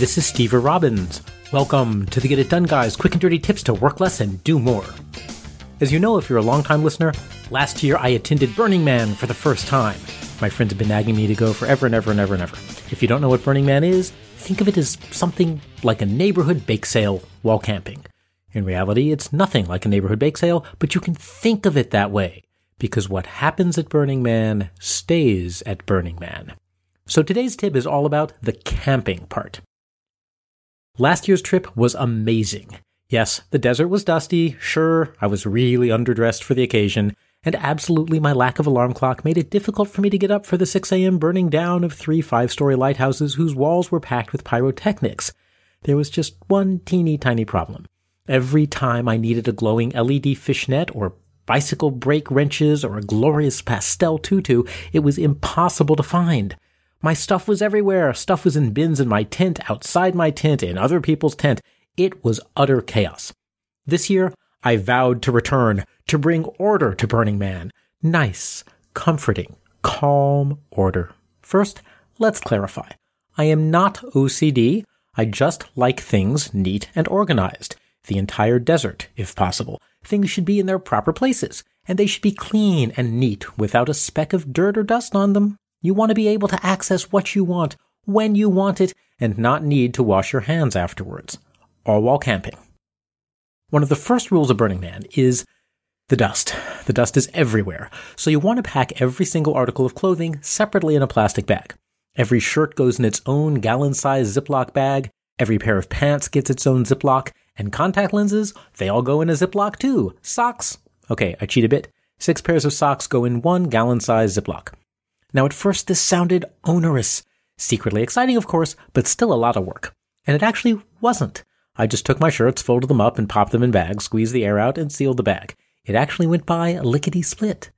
This is Steve Robbins. Welcome to the Get It Done Guys quick and dirty tips to work less and do more. As you know, if you're a longtime listener, last year I attended Burning Man for the first time. My friends have been nagging me to go forever and ever and ever and ever. If you don't know what Burning Man is, think of it as something like a neighborhood bake sale while camping. In reality, it's nothing like a neighborhood bake sale, but you can think of it that way, because what happens at Burning Man stays at Burning Man. So today's tip is all about the camping part. Last year's trip was amazing. Yes, the desert was dusty, sure, I was really underdressed for the occasion, and absolutely my lack of alarm clock made it difficult for me to get up for the 6 a.m. burning down of three five story lighthouses whose walls were packed with pyrotechnics. There was just one teeny tiny problem. Every time I needed a glowing LED fishnet or bicycle brake wrenches or a glorious pastel tutu, it was impossible to find. My stuff was everywhere. Stuff was in bins in my tent, outside my tent, in other people's tent. It was utter chaos. This year, I vowed to return, to bring order to Burning Man. Nice, comforting, calm order. First, let's clarify. I am not OCD. I just like things neat and organized. The entire desert, if possible. Things should be in their proper places, and they should be clean and neat without a speck of dirt or dust on them. You want to be able to access what you want, when you want it, and not need to wash your hands afterwards, all while camping. One of the first rules of Burning Man is the dust. The dust is everywhere, so you want to pack every single article of clothing separately in a plastic bag. Every shirt goes in its own gallon-sized Ziploc bag, every pair of pants gets its own Ziploc, and contact lenses, they all go in a Ziploc too. Socks, okay, I cheat a bit. Six pairs of socks go in one gallon-sized Ziploc. Now, at first, this sounded onerous. Secretly exciting, of course, but still a lot of work. And it actually wasn't. I just took my shirts, folded them up, and popped them in bags, squeezed the air out, and sealed the bag. It actually went by lickety split.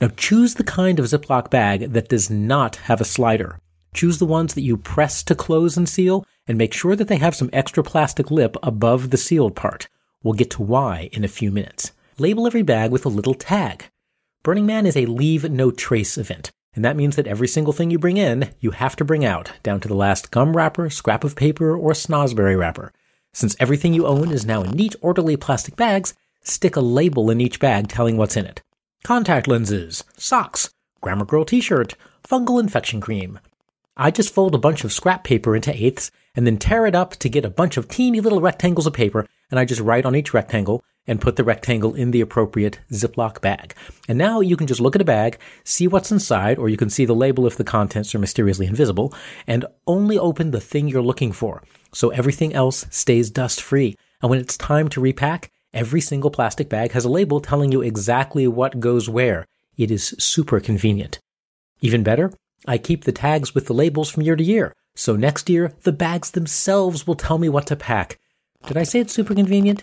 Now, choose the kind of Ziploc bag that does not have a slider. Choose the ones that you press to close and seal, and make sure that they have some extra plastic lip above the sealed part. We'll get to why in a few minutes. Label every bag with a little tag. Burning Man is a leave no trace event. And that means that every single thing you bring in, you have to bring out, down to the last gum wrapper, scrap of paper, or snosberry wrapper. Since everything you own is now in neat, orderly plastic bags, stick a label in each bag telling what's in it. Contact lenses, socks, Grammar Girl t-shirt, fungal infection cream. I just fold a bunch of scrap paper into eighths and then tear it up to get a bunch of teeny little rectangles of paper and I just write on each rectangle and put the rectangle in the appropriate Ziploc bag. And now you can just look at a bag, see what's inside, or you can see the label if the contents are mysteriously invisible, and only open the thing you're looking for. So everything else stays dust free. And when it's time to repack, every single plastic bag has a label telling you exactly what goes where. It is super convenient. Even better, I keep the tags with the labels from year to year. So next year, the bags themselves will tell me what to pack. Did I say it's super convenient?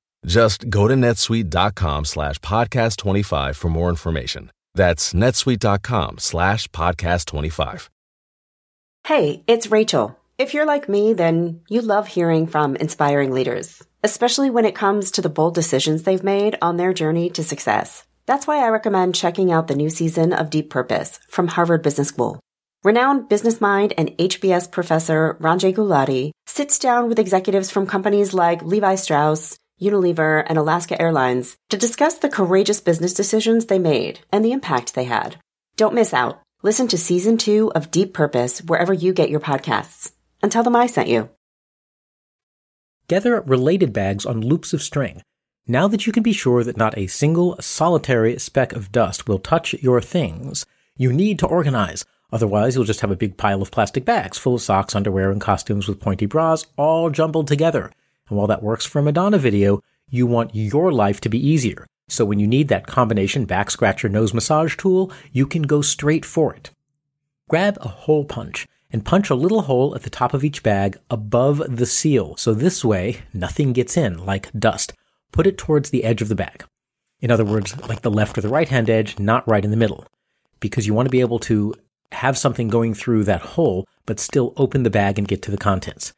Just go to netsuite.com slash podcast25 for more information. That's netsuite.com slash podcast25. Hey, it's Rachel. If you're like me, then you love hearing from inspiring leaders, especially when it comes to the bold decisions they've made on their journey to success. That's why I recommend checking out the new season of Deep Purpose from Harvard Business School. Renowned business mind and HBS professor Ranjay Gulati sits down with executives from companies like Levi Strauss, Unilever, and Alaska Airlines to discuss the courageous business decisions they made and the impact they had. Don't miss out. Listen to season two of Deep Purpose wherever you get your podcasts. And tell them I sent you. Gather related bags on loops of string. Now that you can be sure that not a single solitary speck of dust will touch your things, you need to organize. Otherwise, you'll just have a big pile of plastic bags full of socks, underwear, and costumes with pointy bras all jumbled together. And while that works for a Madonna video, you want your life to be easier. So when you need that combination back scratcher nose massage tool, you can go straight for it. Grab a hole punch and punch a little hole at the top of each bag above the seal. So this way, nothing gets in, like dust. Put it towards the edge of the bag. In other words, like the left or the right hand edge, not right in the middle. Because you want to be able to have something going through that hole, but still open the bag and get to the contents.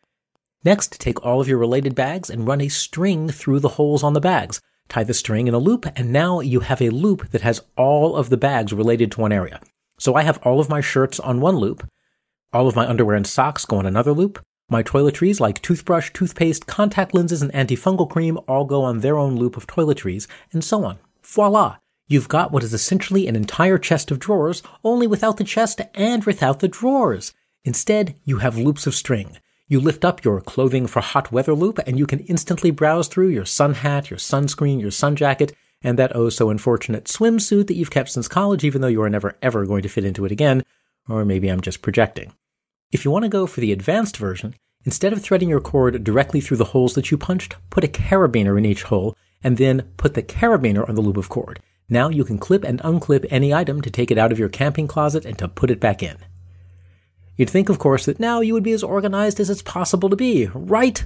Next, take all of your related bags and run a string through the holes on the bags. Tie the string in a loop, and now you have a loop that has all of the bags related to one area. So I have all of my shirts on one loop, all of my underwear and socks go on another loop. My toiletries like toothbrush, toothpaste, contact lenses, and antifungal cream all go on their own loop of toiletries, and so on. Voila! You've got what is essentially an entire chest of drawers, only without the chest and without the drawers. Instead, you have loops of string. You lift up your clothing for hot weather loop and you can instantly browse through your sun hat, your sunscreen, your sun jacket, and that oh so unfortunate swimsuit that you've kept since college even though you are never ever going to fit into it again. Or maybe I'm just projecting. If you want to go for the advanced version, instead of threading your cord directly through the holes that you punched, put a carabiner in each hole and then put the carabiner on the loop of cord. Now you can clip and unclip any item to take it out of your camping closet and to put it back in. You'd think, of course, that now you would be as organized as it's possible to be, right?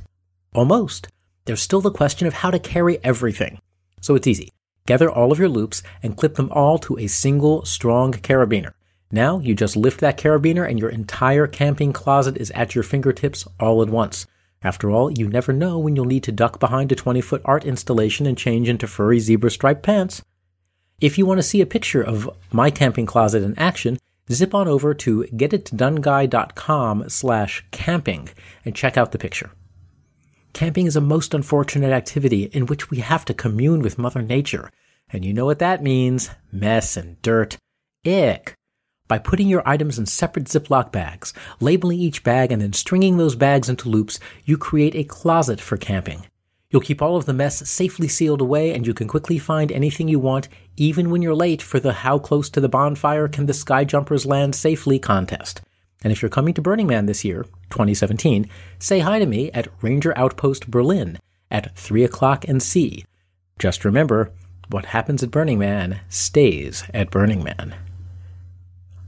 Almost. There's still the question of how to carry everything. So it's easy. Gather all of your loops and clip them all to a single strong carabiner. Now you just lift that carabiner and your entire camping closet is at your fingertips all at once. After all, you never know when you'll need to duck behind a 20 foot art installation and change into furry zebra striped pants. If you want to see a picture of my camping closet in action, zip on over to getitdoneguy.com slash camping and check out the picture. Camping is a most unfortunate activity in which we have to commune with Mother Nature. And you know what that means mess and dirt. Ick. By putting your items in separate Ziploc bags, labeling each bag, and then stringing those bags into loops, you create a closet for camping. You'll keep all of the mess safely sealed away and you can quickly find anything you want, even when you're late for the How Close to the Bonfire Can the Sky Jumpers Land Safely contest. And if you're coming to Burning Man this year, 2017, say hi to me at Ranger Outpost Berlin at 3 o'clock and C. Just remember, what happens at Burning Man stays at Burning Man.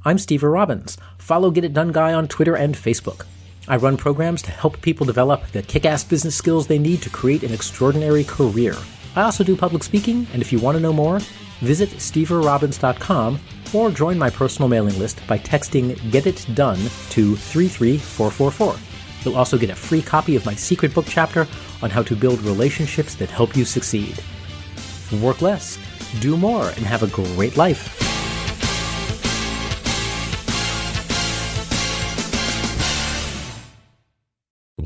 I'm Steve Robbins. Follow Get It Done Guy on Twitter and Facebook. I run programs to help people develop the kick ass business skills they need to create an extraordinary career. I also do public speaking, and if you want to know more, visit steverobbins.com or join my personal mailing list by texting Get It Done to 33444. You'll also get a free copy of my secret book chapter on how to build relationships that help you succeed. Work less, do more, and have a great life.